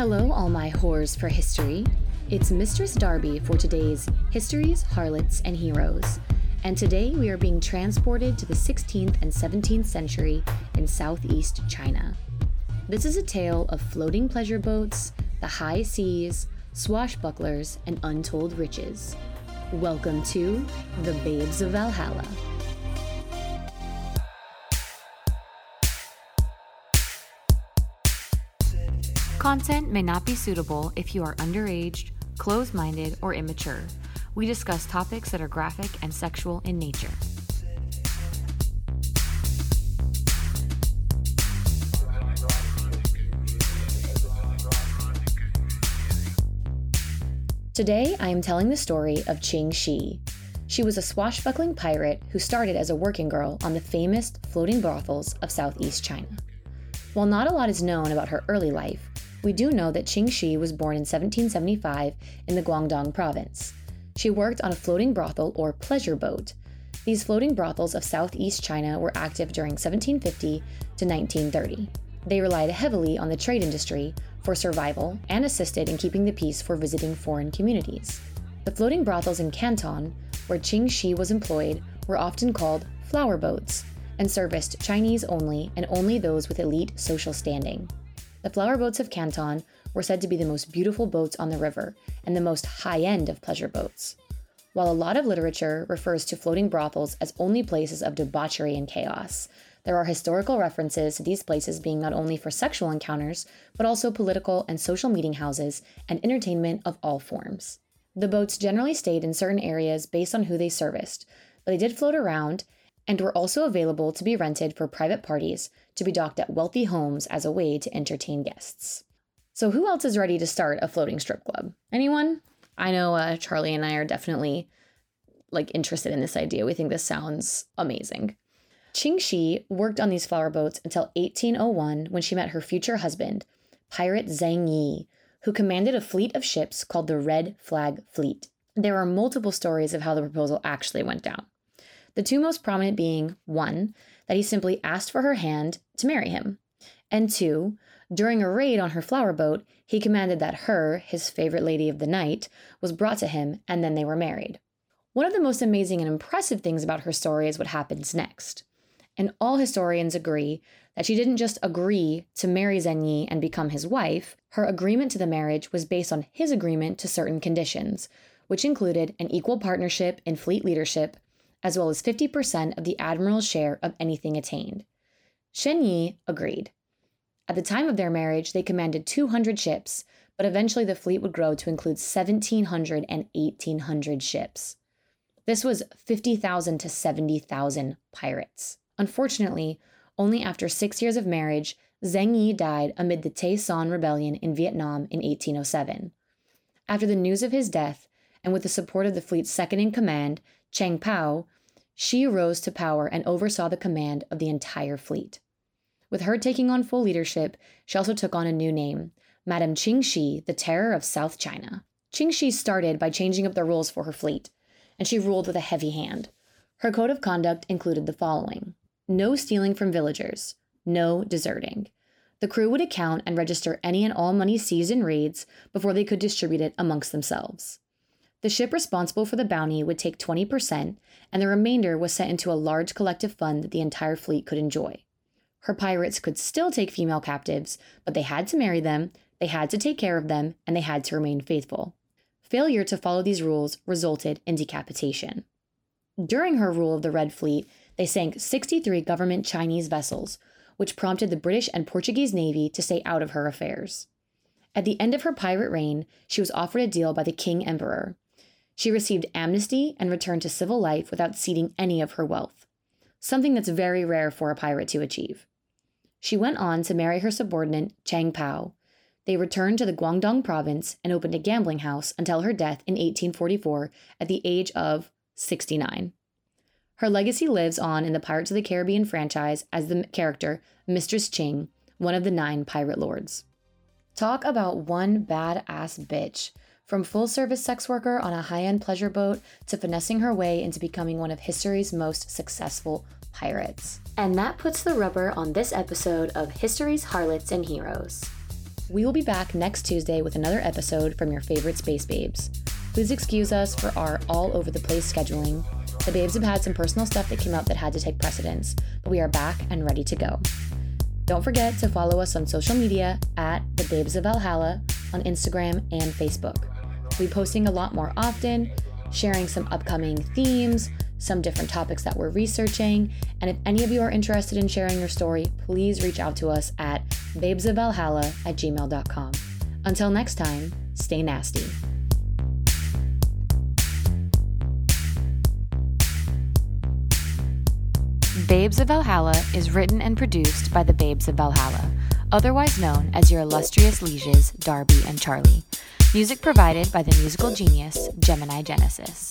Hello, all my whores for history. It's Mistress Darby for today's Histories, Harlots, and Heroes. And today we are being transported to the 16th and 17th century in southeast China. This is a tale of floating pleasure boats, the high seas, swashbucklers, and untold riches. Welcome to The Babes of Valhalla. Content may not be suitable if you are underage, closed minded, or immature. We discuss topics that are graphic and sexual in nature. Today, I am telling the story of Qing Shi. She was a swashbuckling pirate who started as a working girl on the famous floating brothels of southeast China. While not a lot is known about her early life, we do know that Qing Shi was born in 1775 in the Guangdong province. She worked on a floating brothel or pleasure boat. These floating brothels of southeast China were active during 1750 to 1930. They relied heavily on the trade industry for survival and assisted in keeping the peace for visiting foreign communities. The floating brothels in Canton, where Qing Shi was employed, were often called flower boats and serviced Chinese only and only those with elite social standing. The flower boats of Canton were said to be the most beautiful boats on the river and the most high end of pleasure boats. While a lot of literature refers to floating brothels as only places of debauchery and chaos, there are historical references to these places being not only for sexual encounters, but also political and social meeting houses and entertainment of all forms. The boats generally stayed in certain areas based on who they serviced, but they did float around and were also available to be rented for private parties to be docked at wealthy homes as a way to entertain guests. So, who else is ready to start a floating strip club? Anyone? I know uh, Charlie and I are definitely like interested in this idea. We think this sounds amazing. Qing Shi worked on these flower boats until 1801 when she met her future husband, pirate Zheng Yi, who commanded a fleet of ships called the Red Flag Fleet. There are multiple stories of how the proposal actually went down. The two most prominent being one, that he simply asked for her hand to marry him, and two, during a raid on her flower boat, he commanded that her, his favorite lady of the night, was brought to him, and then they were married. One of the most amazing and impressive things about her story is what happens next. And all historians agree that she didn't just agree to marry Zheng Yi and become his wife, her agreement to the marriage was based on his agreement to certain conditions, which included an equal partnership in fleet leadership, as well as 50% of the admiral's share of anything attained. Zheng Yi agreed. At the time of their marriage, they commanded 200 ships, but eventually the fleet would grow to include 1,700 and 1,800 ships. This was 50,000 to 70,000 pirates. Unfortunately, only after six years of marriage, Zheng Yi died amid the Tay Son Rebellion in Vietnam in 1807. After the news of his death, and with the support of the fleet's second in command, Chang Pao, she rose to power and oversaw the command of the entire fleet. With her taking on full leadership, she also took on a new name, Madame Qing Shi, the Terror of South China. Qing Shi started by changing up the rules for her fleet, and she ruled with a heavy hand. Her code of conduct included the following no stealing from villagers, no deserting. The crew would account and register any and all money seized in raids before they could distribute it amongst themselves. The ship responsible for the bounty would take 20%, and the remainder was sent into a large collective fund that the entire fleet could enjoy. Her pirates could still take female captives, but they had to marry them, they had to take care of them, and they had to remain faithful. Failure to follow these rules resulted in decapitation. During her rule of the Red Fleet, they sank 63 government Chinese vessels, which prompted the British and Portuguese Navy to stay out of her affairs. At the end of her pirate reign, she was offered a deal by the King Emperor, she received amnesty and returned to civil life without ceding any of her wealth, something that's very rare for a pirate to achieve. She went on to marry her subordinate, Chang Pao. They returned to the Guangdong province and opened a gambling house until her death in 1844 at the age of 69. Her legacy lives on in the Pirates of the Caribbean franchise as the character Mistress Ching, one of the nine pirate lords. Talk about one badass bitch. From full service sex worker on a high end pleasure boat to finessing her way into becoming one of history's most successful pirates. And that puts the rubber on this episode of History's Harlots and Heroes. We will be back next Tuesday with another episode from your favorite Space Babes. Please excuse us for our all over the place scheduling. The babes have had some personal stuff that came up that had to take precedence, but we are back and ready to go. Don't forget to follow us on social media at the Babes of Valhalla on Instagram and Facebook. Be posting a lot more often, sharing some upcoming themes, some different topics that we're researching, and if any of you are interested in sharing your story, please reach out to us at babesofvalhalla at gmail.com. Until next time, stay nasty. Babes of Valhalla is written and produced by the Babes of Valhalla, otherwise known as your illustrious lieges Darby and Charlie. Music provided by the musical genius Gemini Genesis.